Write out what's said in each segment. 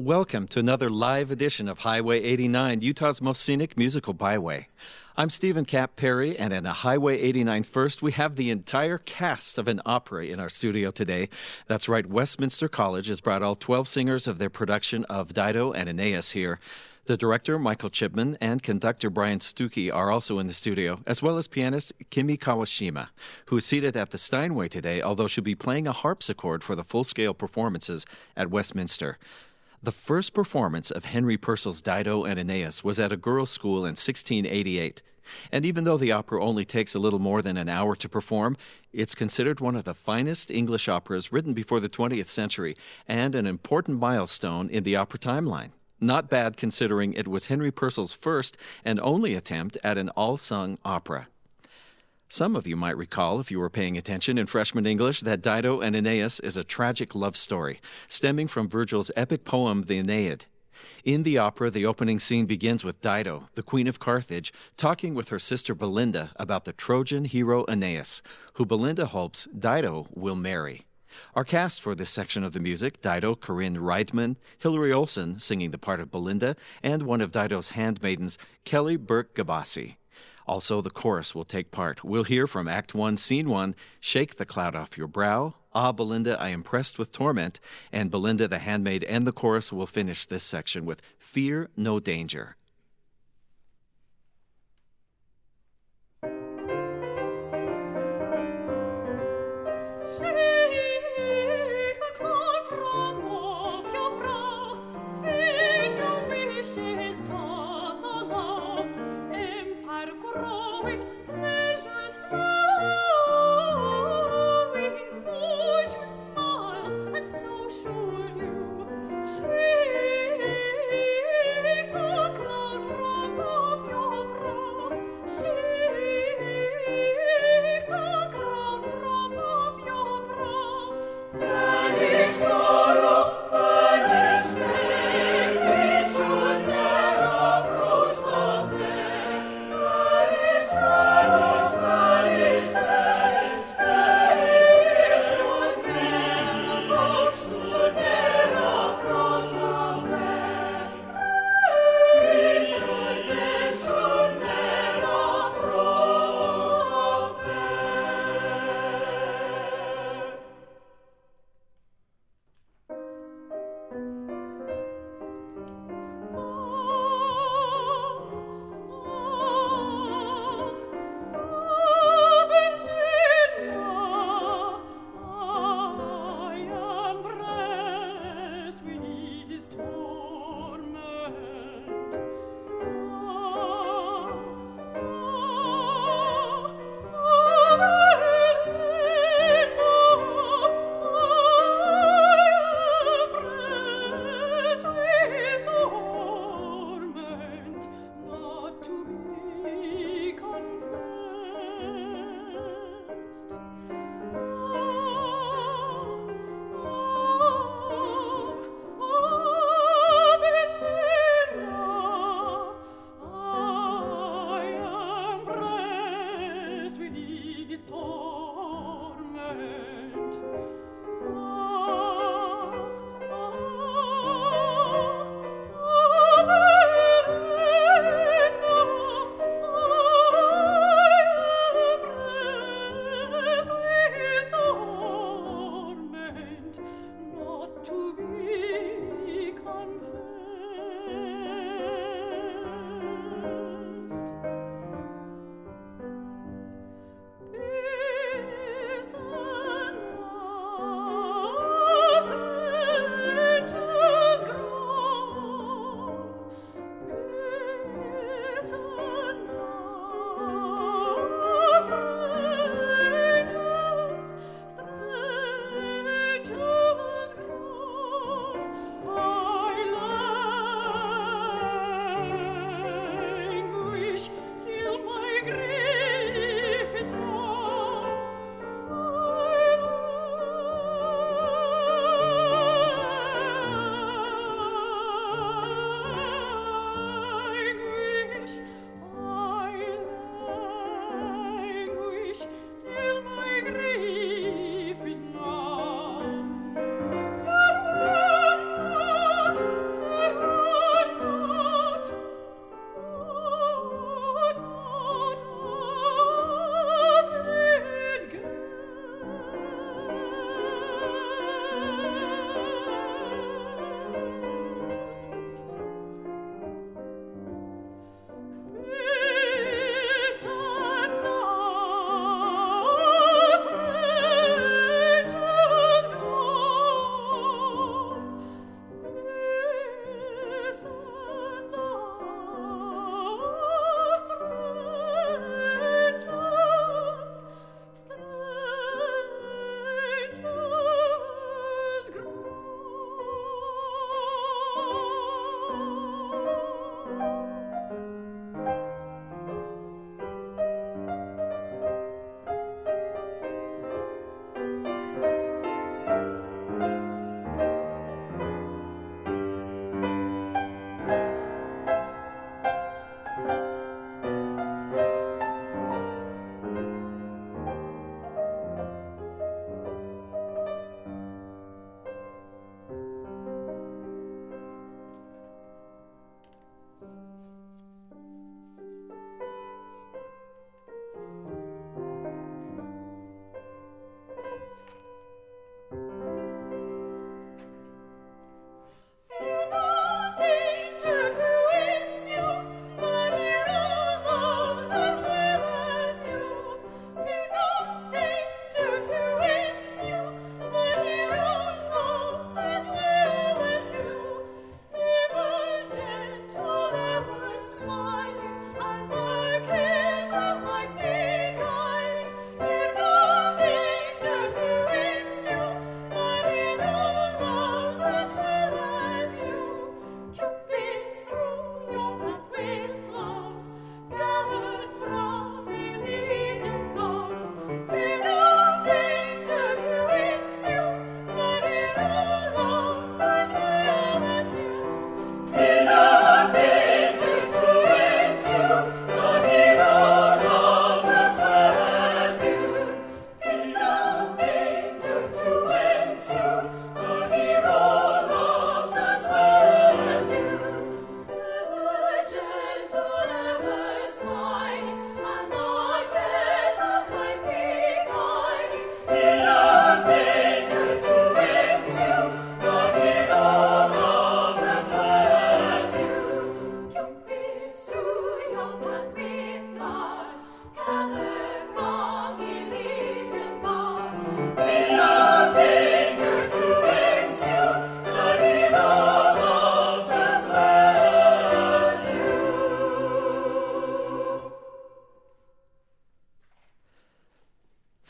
Welcome to another live edition of Highway 89, Utah's most scenic musical byway. I'm Steven Kapp Perry, and in a Highway 89 First, we have the entire cast of an opera in our studio today. That's right, Westminster College has brought all 12 singers of their production of Dido and Aeneas here. The director, Michael Chipman, and conductor Brian Stuckey are also in the studio, as well as pianist Kimi Kawashima, who is seated at the Steinway today, although she'll be playing a harpsichord for the full scale performances at Westminster. The first performance of Henry Purcell's Dido and Aeneas was at a girls' school in 1688. And even though the opera only takes a little more than an hour to perform, it's considered one of the finest English operas written before the 20th century and an important milestone in the opera timeline. Not bad considering it was Henry Purcell's first and only attempt at an all sung opera. Some of you might recall, if you were paying attention in freshman English, that Dido and Aeneas is a tragic love story, stemming from Virgil's epic poem, the Aeneid. In the opera, the opening scene begins with Dido, the Queen of Carthage, talking with her sister Belinda about the Trojan hero Aeneas, who Belinda hopes Dido will marry. Our cast for this section of the music Dido, Corinne Reidman, Hilary Olson singing the part of Belinda, and one of Dido's handmaidens, Kelly Burke Gabasi. Also, the chorus will take part. We'll hear from Act 1, Scene 1 Shake the Cloud Off Your Brow. Ah, Belinda, I am pressed with torment. And Belinda, the handmaid, and the chorus will finish this section with Fear No Danger.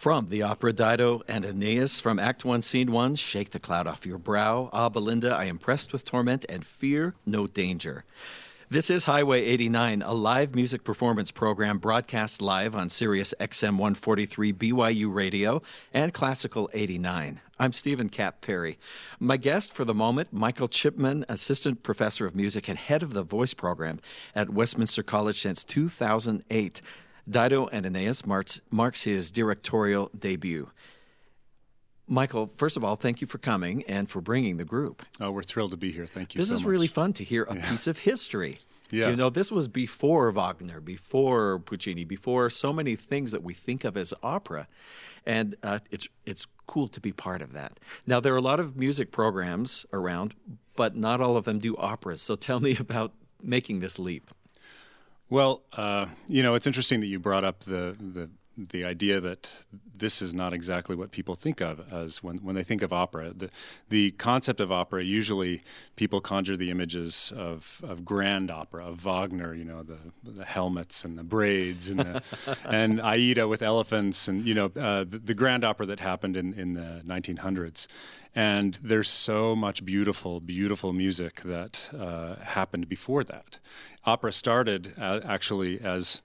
From the opera Dido and Aeneas from Act 1, Scene 1, Shake the Cloud Off Your Brow. Ah, Belinda, I am pressed with torment and fear no danger. This is Highway 89, a live music performance program broadcast live on Sirius XM 143 BYU Radio and Classical 89. I'm Steven Kapp Perry. My guest for the moment, Michael Chipman, Assistant Professor of Music and Head of the Voice Program at Westminster College since 2008. Dido and Aeneas marks, marks his directorial debut. Michael, first of all, thank you for coming and for bringing the group. Oh, we're thrilled to be here. Thank you. This so is much. really fun to hear a yeah. piece of history. Yeah. You know, this was before Wagner, before Puccini, before so many things that we think of as opera, and uh, it's it's cool to be part of that. Now, there are a lot of music programs around, but not all of them do operas. So, tell me about making this leap. Well, uh, you know, it's interesting that you brought up the the the idea that this is not exactly what people think of as when, when they think of opera. The, the concept of opera, usually people conjure the images of, of grand opera, of Wagner, you know, the, the helmets and the braids and, the, and Aida with elephants and, you know, uh, the, the, grand opera that happened in, in the 1900s. And there's so much beautiful, beautiful music that uh, happened before that. Opera started uh, actually as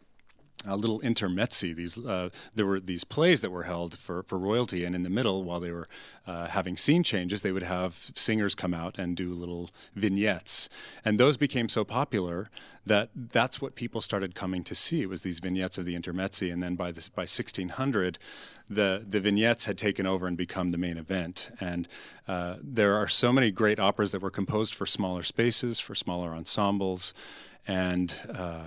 a little intermezzi. These uh, there were these plays that were held for, for royalty, and in the middle, while they were uh, having scene changes, they would have singers come out and do little vignettes, and those became so popular that that's what people started coming to see. Was these vignettes of the intermezzi, and then by this, by 1600, the the vignettes had taken over and become the main event. And uh, there are so many great operas that were composed for smaller spaces, for smaller ensembles and uh, uh,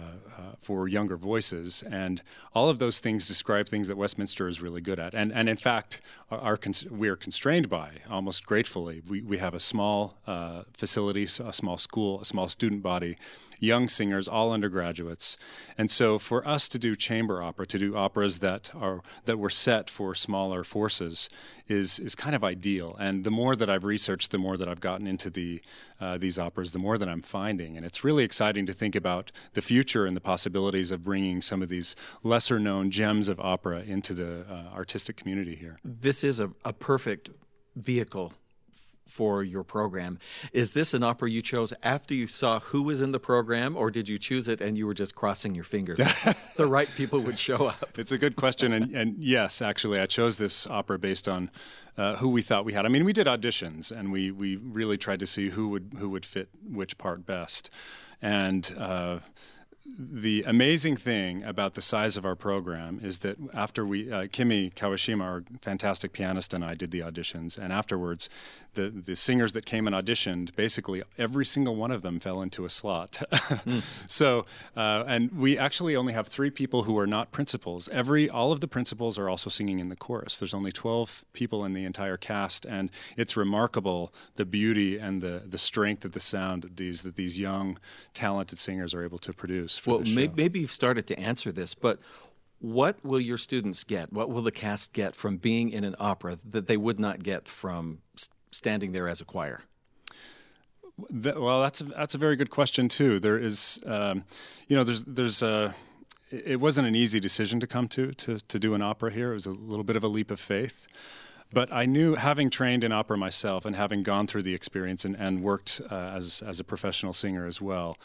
for younger voices. And all of those things describe things that Westminster is really good at. And, and in fact, are, are we are constrained by, almost gratefully. We, we have a small uh, facility, a small school, a small student body young singers, all undergraduates. And so for us to do chamber opera, to do operas that are that were set for smaller forces is is kind of ideal. And the more that I've researched, the more that I've gotten into the uh, these operas, the more that I'm finding. And it's really exciting to think about the future and the possibilities of bringing some of these lesser known gems of opera into the uh, artistic community here. This is a, a perfect vehicle for your program. Is this an opera you chose after you saw who was in the program, or did you choose it and you were just crossing your fingers the right people would show up? It's a good question, and, and yes, actually, I chose this opera based on uh, who we thought we had. I mean, we did auditions, and we we really tried to see who would who would fit which part best, and. Uh, the amazing thing about the size of our program is that after we, uh, Kimi Kawashima, our fantastic pianist, and I did the auditions, and afterwards, the the singers that came and auditioned, basically every single one of them fell into a slot. mm. So, uh, and we actually only have three people who are not principals. Every all of the principals are also singing in the chorus. There's only twelve people in the entire cast, and it's remarkable the beauty and the the strength of the sound that these that these young, talented singers are able to produce well, may, maybe you've started to answer this, but what will your students get? What will the cast get from being in an opera that they would not get from standing there as a choir? well, that's a, that's a very good question too. There is, um, you know, there's there's a. It wasn't an easy decision to come to, to to do an opera here. It was a little bit of a leap of faith. But I knew, having trained in opera myself and having gone through the experience and, and worked uh, as, as a professional singer as well,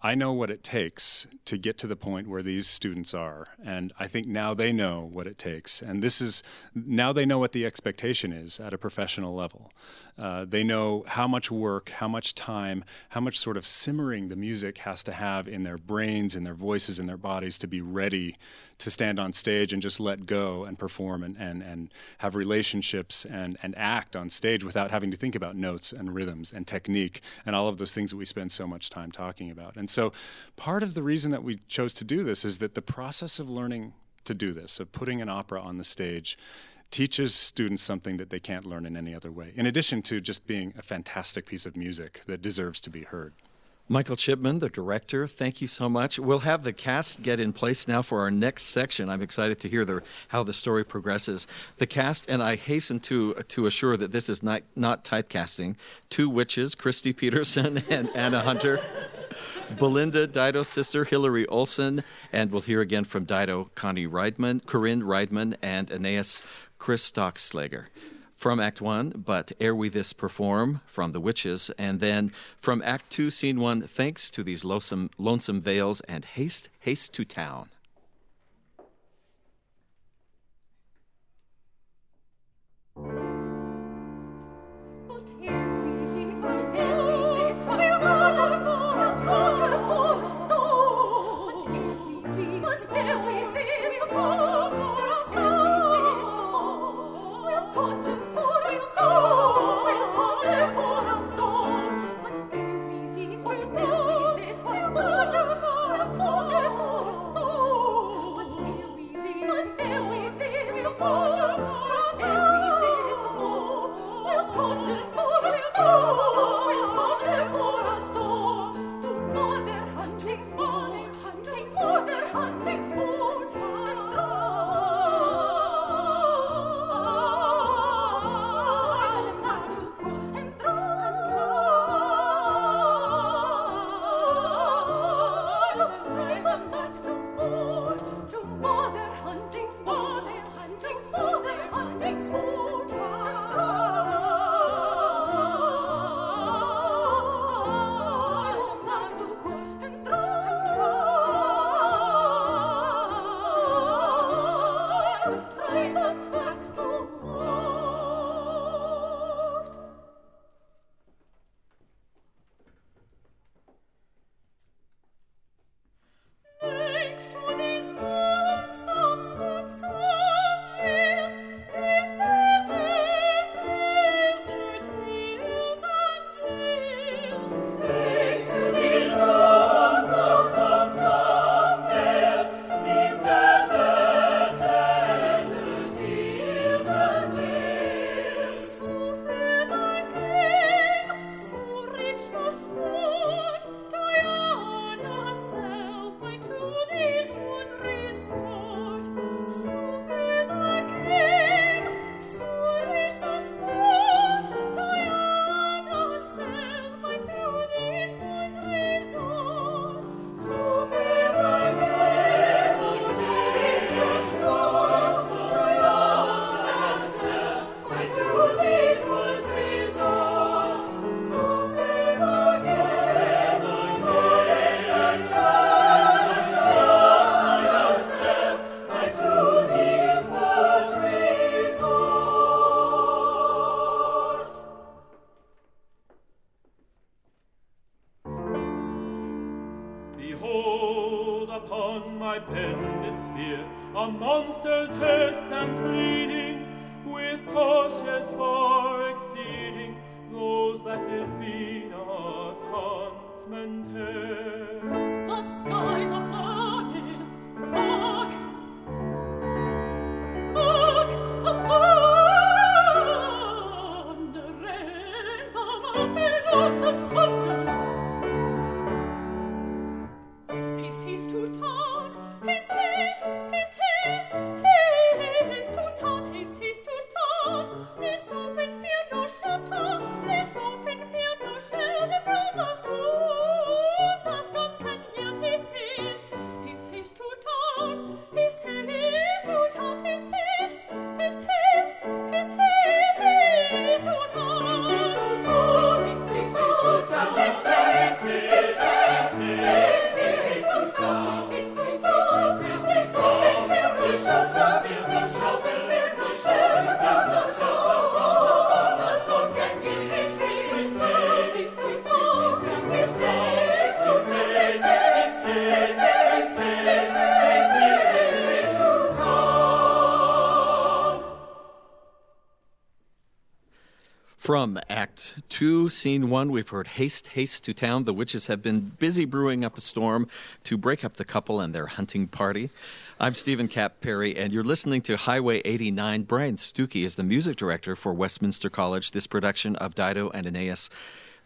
I know what it takes to get to the point where these students are. And I think now they know what it takes. And this is now they know what the expectation is at a professional level. Uh, they know how much work, how much time, how much sort of simmering the music has to have in their brains, in their voices, in their bodies to be ready to stand on stage and just let go and perform and, and, and have relationships and, and act on stage without having to think about notes and rhythms and technique and all of those things that we spend so much time talking about. And so part of the reason that we chose to do this is that the process of learning to do this, of putting an opera on the stage, teaches students something that they can't learn in any other way, in addition to just being a fantastic piece of music that deserves to be heard. Michael Chipman, the director, thank you so much. We'll have the cast get in place now for our next section. I'm excited to hear the, how the story progresses. The cast, and I hasten to to assure that this is not not typecasting. Two witches, Christy Peterson and Anna Hunter, Belinda Dido's sister, Hillary Olson, and we'll hear again from Dido, Connie Reidman, Corinne Reidman, and Aeneas Chris Stockslager from Act One, but ere we this perform from The Witches, and then from Act Two, Scene One, thanks to these lonesome, lonesome vales and haste, haste to town. behold, upon my pendant spear a monster's head stands bleeding, with torches far exceeding those that defeat us. huntsmen tear. The skies From Act Two, Scene One, we've heard Haste, Haste to Town. The witches have been busy brewing up a storm to break up the couple and their hunting party. I'm Steven Kapp Perry, and you're listening to Highway 89. Brian Stuckey is the music director for Westminster College, this production of Dido and Aeneas.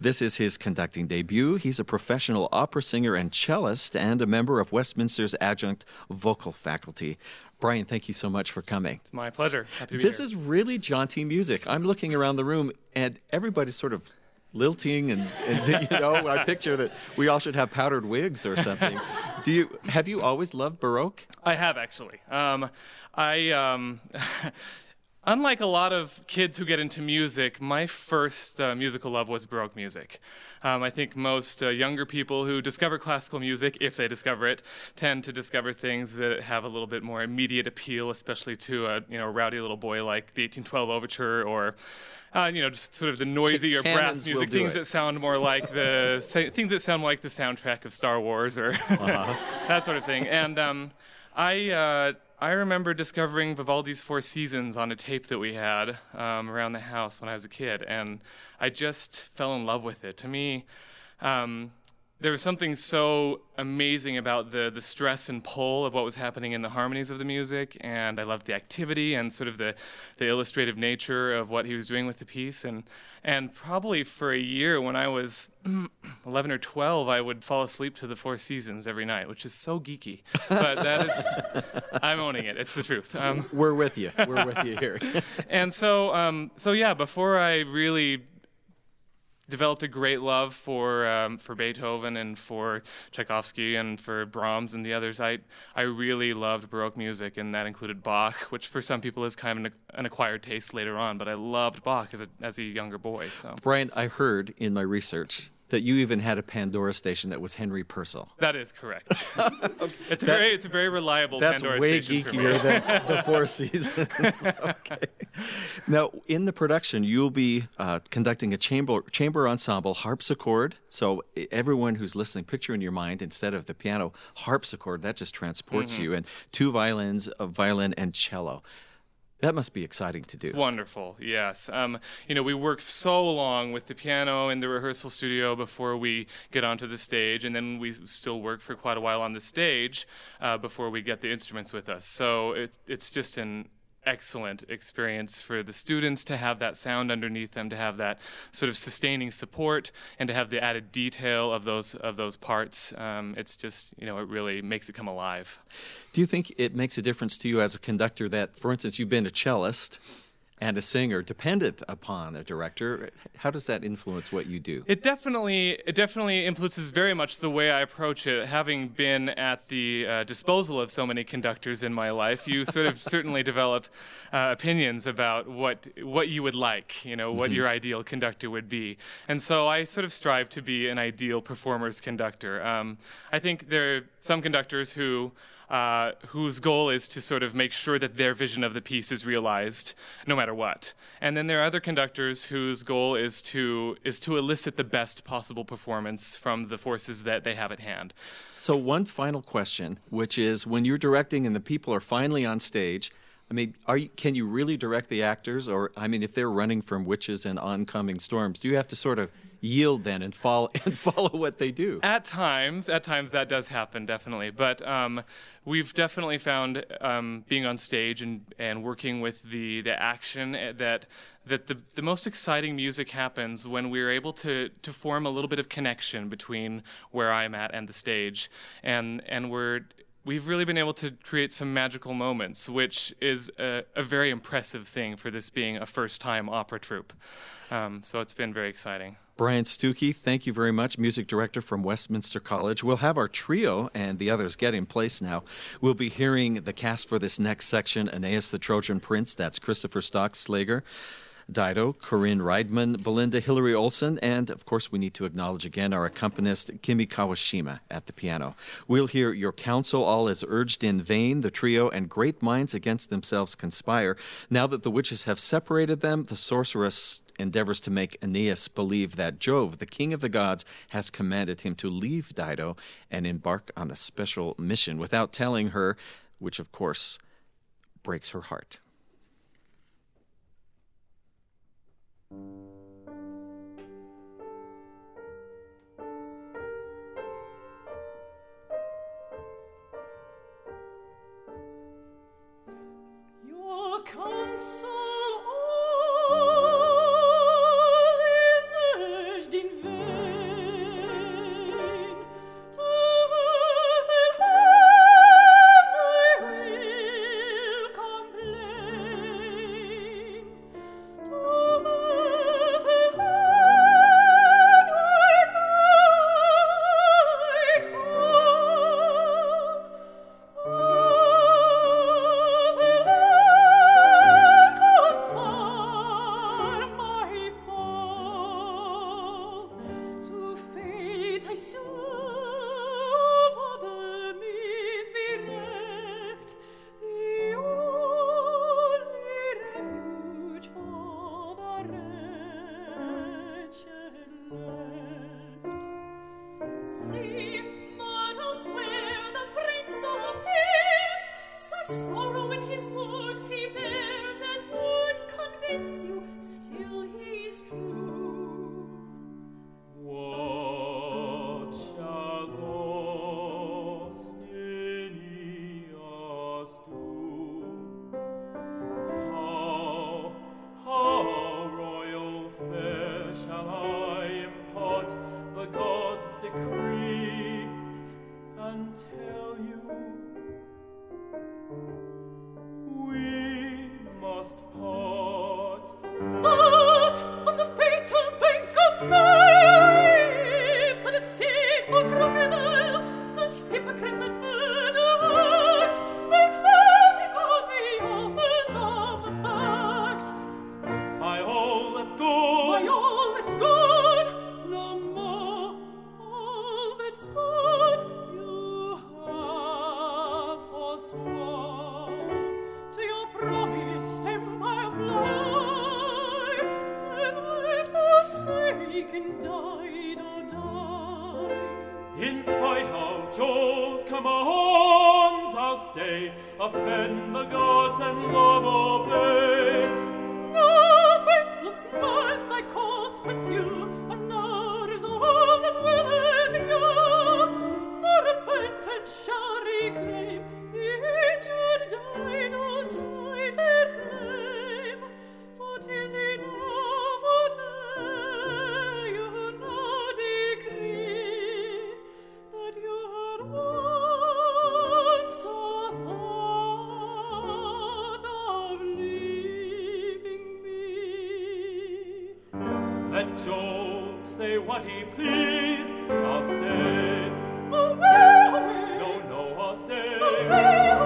This is his conducting debut. He's a professional opera singer and cellist and a member of Westminster's adjunct vocal faculty. Brian, thank you so much for coming. It's my pleasure. Happy to be this here. is really jaunty music. I'm looking around the room, and everybody's sort of lilting and, and you know I picture that we all should have powdered wigs or something. Do you have you always loved Baroque? I have actually. Um, I um, unlike a lot of kids who get into music, my first uh, musical love was Baroque music. Um, I think most uh, younger people who discover classical music, if they discover it, tend to discover things that have a little bit more immediate appeal, especially to a you know rowdy little boy like the 1812 Overture or uh, you know, just sort of the noisy or brass music, things it. that sound more like the things that sound like the soundtrack of Star Wars or uh-huh. that sort of thing. And um, I uh, I remember discovering Vivaldi's Four Seasons on a tape that we had um, around the house when I was a kid, and I just fell in love with it. To me. Um, there was something so amazing about the the stress and pull of what was happening in the harmonies of the music, and I loved the activity and sort of the the illustrative nature of what he was doing with the piece. And and probably for a year, when I was 11 or 12, I would fall asleep to the Four Seasons every night, which is so geeky. But that is, I'm owning it. It's the truth. Um, We're with you. We're with you here. and so, um, so yeah, before I really developed a great love for um, for Beethoven and for Tchaikovsky and for Brahms and the others. I I really loved Baroque music, and that included Bach, which for some people is kind of an, an acquired taste later on. But I loved Bach as a as a younger boy. So Brian, I heard in my research that you even had a Pandora station that was Henry Purcell. That is correct. it's a very it's a very reliable that's Pandora way station geekier than the Four Seasons. okay. Now, in the production, you'll be uh, conducting a chamber chamber ensemble harpsichord. So everyone who's listening, picture in your mind instead of the piano harpsichord that just transports mm-hmm. you, and two violins, a violin, and cello. That must be exciting to do. It's wonderful, yes. Um, you know, we work so long with the piano in the rehearsal studio before we get onto the stage, and then we still work for quite a while on the stage uh, before we get the instruments with us. So it, it's just an excellent experience for the students to have that sound underneath them, to have that sort of sustaining support, and to have the added detail of those of those parts. Um, it's just you know it really makes it come alive. Do you think it makes a difference to you as a conductor that, for instance, you've been a cellist? And a singer dependent upon a director. How does that influence what you do? It definitely it definitely influences very much the way I approach it. Having been at the uh, disposal of so many conductors in my life, you sort of certainly develop uh, opinions about what what you would like, you know, what mm-hmm. your ideal conductor would be. And so I sort of strive to be an ideal performer's conductor. Um, I think there are some conductors who uh, whose goal is to sort of make sure that their vision of the piece is realized no matter what. And then there are other conductors whose goal is to is to elicit the best possible performance from the forces that they have at hand. So one final question, which is when you're directing and the people are finally on stage, I mean, are you, can you really direct the actors, or I mean, if they're running from witches and oncoming storms, do you have to sort of yield then and follow and follow what they do? At times, at times that does happen, definitely. But um, we've definitely found um, being on stage and, and working with the the action eh, that that the, the most exciting music happens when we're able to to form a little bit of connection between where I'm at and the stage, and and we're we've really been able to create some magical moments, which is a, a very impressive thing for this being a first time opera troupe. Um, so it's been very exciting. Brian Stuckey, thank you very much, music director from Westminster College. We'll have our trio and the others get in place now. We'll be hearing the cast for this next section Aeneas the Trojan Prince, that's Christopher Stockslager. Dido, Corinne Reidman, Belinda Hillary Olson, and of course, we need to acknowledge again our accompanist, Kimi Kawashima, at the piano. We'll hear Your Counsel All is Urged in Vain, the trio, and Great Minds Against Themselves Conspire. Now that the witches have separated them, the sorceress endeavors to make Aeneas believe that Jove, the king of the gods, has commanded him to leave Dido and embark on a special mission without telling her, which of course breaks her heart. Your counsel let Jove say what he please, I'll stay. Away, away. No, no, I'll stay. Away, away.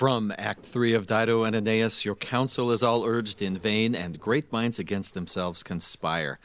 From Act 3 of Dido and Aeneas, your counsel is all urged in vain, and great minds against themselves conspire.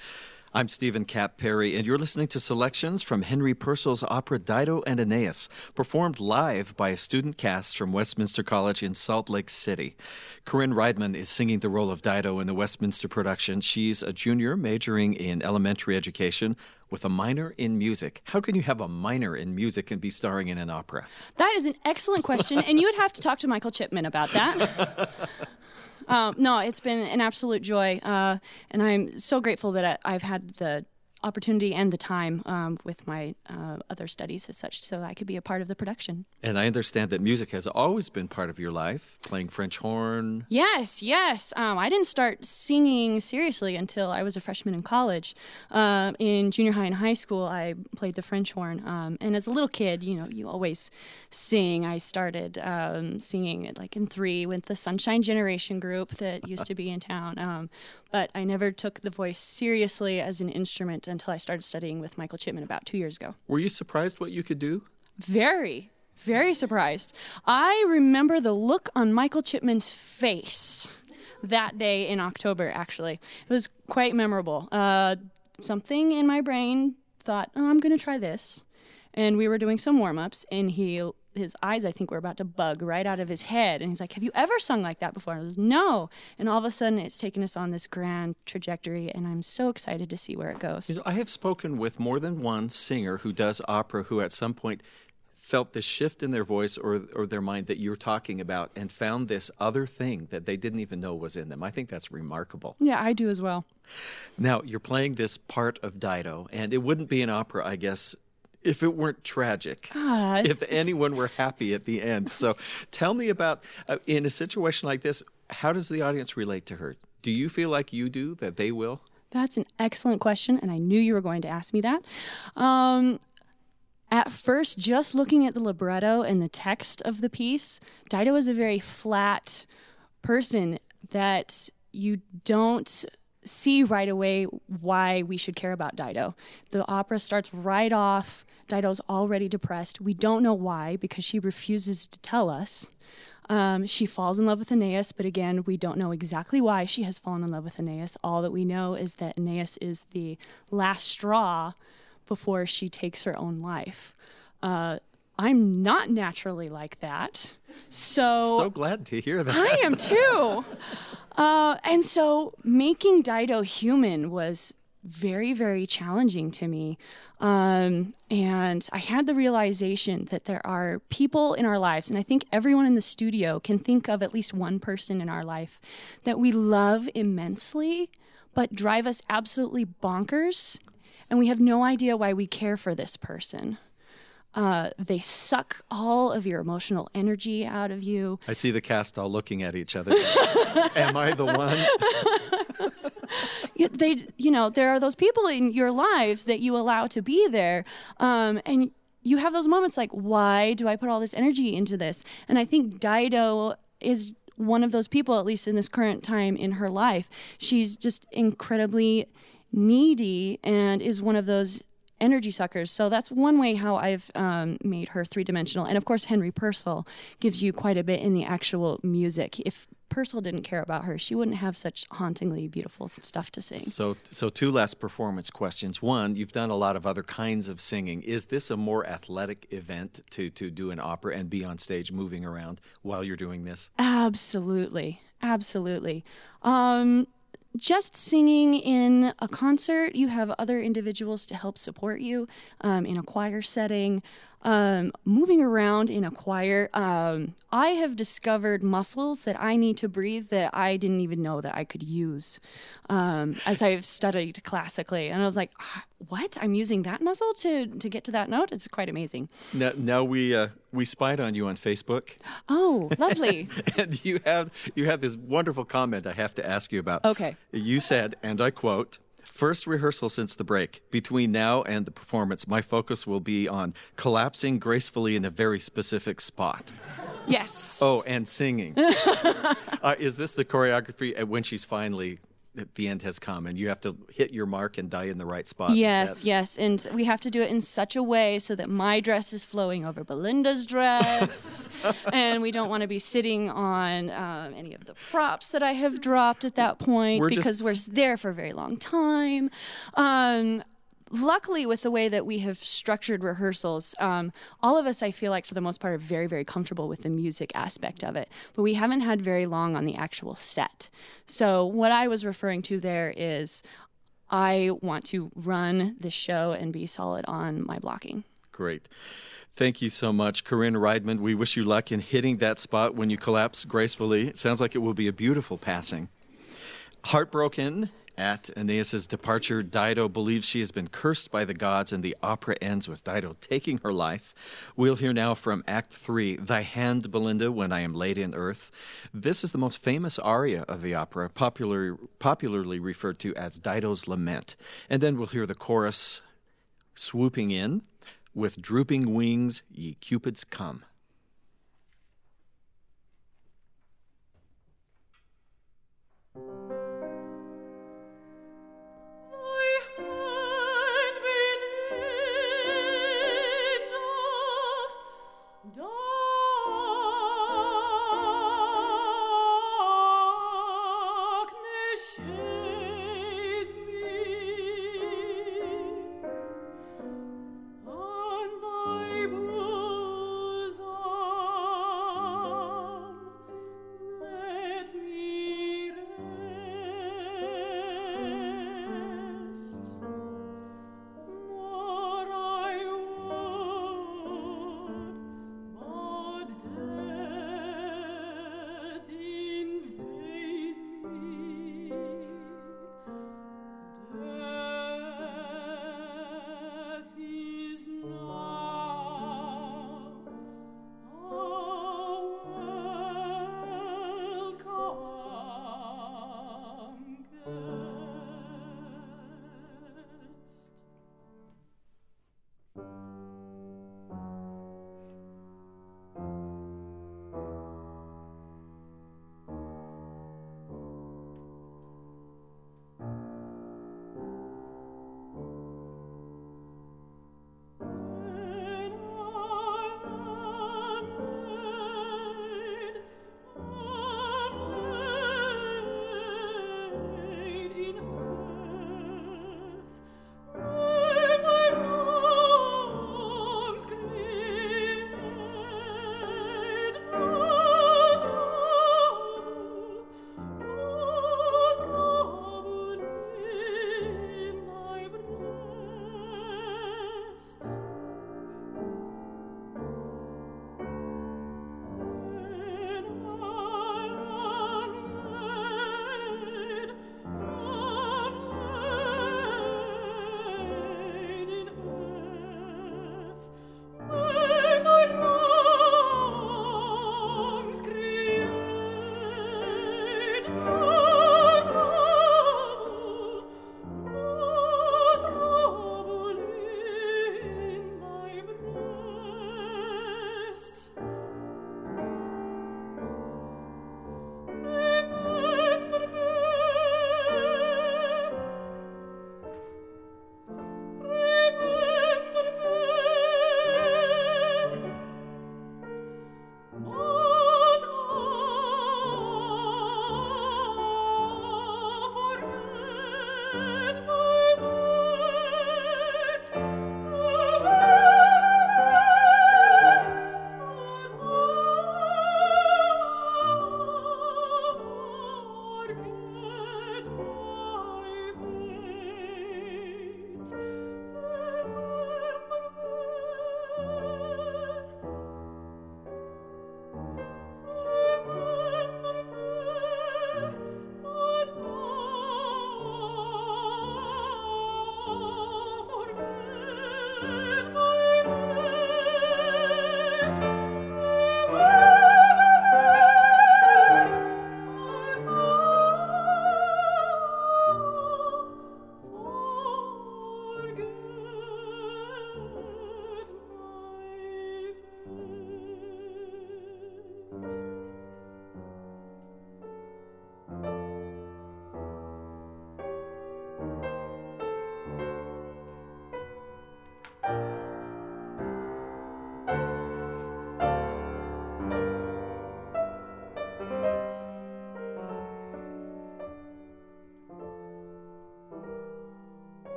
I'm Steven Kapp Perry, and you're listening to selections from Henry Purcell's opera Dido and Aeneas, performed live by a student cast from Westminster College in Salt Lake City. Corinne Reidman is singing the role of Dido in the Westminster production. She's a junior majoring in elementary education with a minor in music. How can you have a minor in music and be starring in an opera? That is an excellent question, and you would have to talk to Michael Chipman about that. um, no, it's been an absolute joy, uh, and I'm so grateful that I, I've had the opportunity and the time um, with my uh, other studies as such, so I could be a part of the production. And I understand that music has always been part of your life, playing French horn. Yes, yes. Um, I didn't start singing seriously until I was a freshman in college. Uh, in junior high and high school, I played the French horn. Um, and as a little kid, you know, you always sing. I started um, singing like in three with the Sunshine Generation group that used to be in town. But I never took the voice seriously as an instrument until I started studying with Michael Chipman about two years ago. Were you surprised what you could do? Very, very surprised. I remember the look on Michael Chipman's face that day in October, actually. It was quite memorable. Uh, something in my brain thought, oh, I'm going to try this. And we were doing some warm ups, and he, his eyes, I think, were about to bug right out of his head. And he's like, Have you ever sung like that before? And I was, No. And all of a sudden, it's taken us on this grand trajectory, and I'm so excited to see where it goes. You know, I have spoken with more than one singer who does opera who at some point felt this shift in their voice or, or their mind that you're talking about and found this other thing that they didn't even know was in them. I think that's remarkable. Yeah, I do as well. Now, you're playing this part of Dido, and it wouldn't be an opera, I guess, if it weren't tragic. Ah, if anyone were happy at the end. So tell me about, uh, in a situation like this, how does the audience relate to her? Do you feel like you do, that they will? That's an excellent question, and I knew you were going to ask me that. Um, at first, just looking at the libretto and the text of the piece, Dido is a very flat person that you don't see right away why we should care about Dido. The opera starts right off. Dido's already depressed. We don't know why because she refuses to tell us. Um, she falls in love with Aeneas, but again, we don't know exactly why she has fallen in love with Aeneas. All that we know is that Aeneas is the last straw before she takes her own life. Uh, I'm not naturally like that. So, So glad to hear that. I am too. Uh, and so making Dido human was very, very challenging to me. Um, and I had the realization that there are people in our lives, and I think everyone in the studio can think of at least one person in our life that we love immensely, but drive us absolutely bonkers. And we have no idea why we care for this person. Uh, they suck all of your emotional energy out of you. I see the cast all looking at each other. Am I the one? They you know there are those people in your lives that you allow to be there um, and you have those moments like why do i put all this energy into this and i think dido is one of those people at least in this current time in her life she's just incredibly needy and is one of those energy suckers so that's one way how i've um, made her three-dimensional and of course henry purcell gives you quite a bit in the actual music if purcell didn't care about her she wouldn't have such hauntingly beautiful stuff to sing So, so two last performance questions. One, you've done a lot of other kinds of singing. Is this a more athletic event to to do an opera and be on stage moving around while you're doing this? Absolutely. Absolutely. Um, just singing in a concert, you have other individuals to help support you um, in a choir setting. Um, moving around in a choir, um, I have discovered muscles that I need to breathe that I didn't even know that I could use um, as I've studied classically. And I was like, "Ah, what? I'm using that muscle to, to get to that note? It's quite amazing. Now, now we uh, we spied on you on Facebook, Oh, lovely. and you have you have this wonderful comment I have to ask you about. Okay. You said, and I quote. First rehearsal since the break. Between now and the performance, my focus will be on collapsing gracefully in a very specific spot. yes. Oh, and singing. uh, is this the choreography when she's finally the end has come and you have to hit your mark and die in the right spot? Yes, that- yes, and we have to do it in such a way so that my dress is flowing over Belinda's dress, and we don't want to be sitting on um, any of the props that I have dropped at that point We're just- because we're there for a very long time. Um, luckily, with the way that we have structured rehearsals, um, all of us, I feel like, for the most part, are very, very comfortable with the music aspect of it. But we haven't had very long on the actual set. So, what I was referring to there is I want to run the show and be solid on my blocking. Great. Thank you so much, Corinne Reidman. We wish you luck in hitting that spot when you collapse gracefully. It sounds like it will be a beautiful passing. Heartbroken at Aeneas's departure, Dido believes she has been cursed by the gods, and the opera ends with Dido taking her life. We'll hear now from Act Three, Thy Hand, Belinda, When I Am Laid in Earth. This is the most famous aria of the opera, popular, popularly referred to as Dido's Lament. And then we'll hear the chorus swooping in with drooping wings, ye cupids come.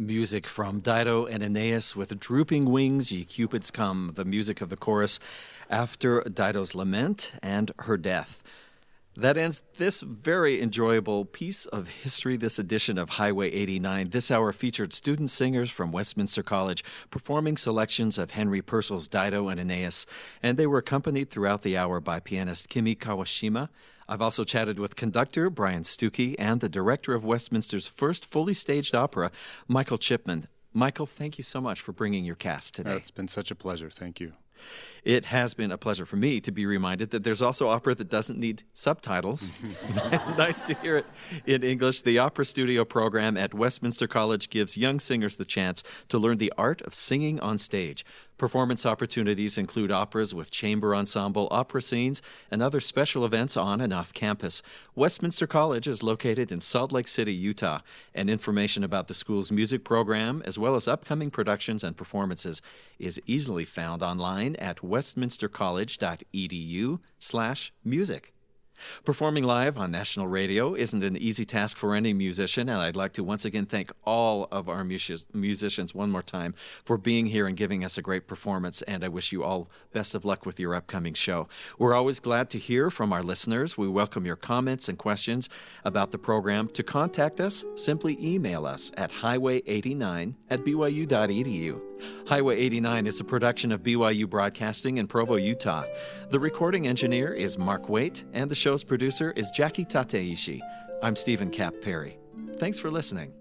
Music from Dido and Aeneas with drooping wings, ye cupids come, the music of the chorus after Dido's lament and her death. That ends this very enjoyable piece of history, this edition of Highway 89. This hour featured student singers from Westminster College performing selections of Henry Purcell's Dido and Aeneas, and they were accompanied throughout the hour by pianist Kimi Kawashima. I've also chatted with conductor Brian Stuckey and the director of Westminster's first fully staged opera, Michael Chipman. Michael, thank you so much for bringing your cast today. It's been such a pleasure. Thank you. It has been a pleasure for me to be reminded that there's also opera that doesn't need subtitles. nice to hear it in English. The Opera Studio program at Westminster College gives young singers the chance to learn the art of singing on stage. Performance opportunities include operas with chamber ensemble, opera scenes, and other special events on and off campus. Westminster College is located in Salt Lake City, Utah, and information about the school's music program, as well as upcoming productions and performances, is easily found online at westminstercollege.edu slash music. Performing live on national radio isn't an easy task for any musician, and I'd like to once again thank all of our musicians one more time for being here and giving us a great performance. And I wish you all best of luck with your upcoming show. We're always glad to hear from our listeners. We welcome your comments and questions about the program. To contact us, simply email us at highway89 at byu.edu. Highway 89 is a production of BYU Broadcasting in Provo, Utah. The recording engineer is Mark Waite, and the show's producer is Jackie Tateishi. I'm Steven Kapp Perry. Thanks for listening.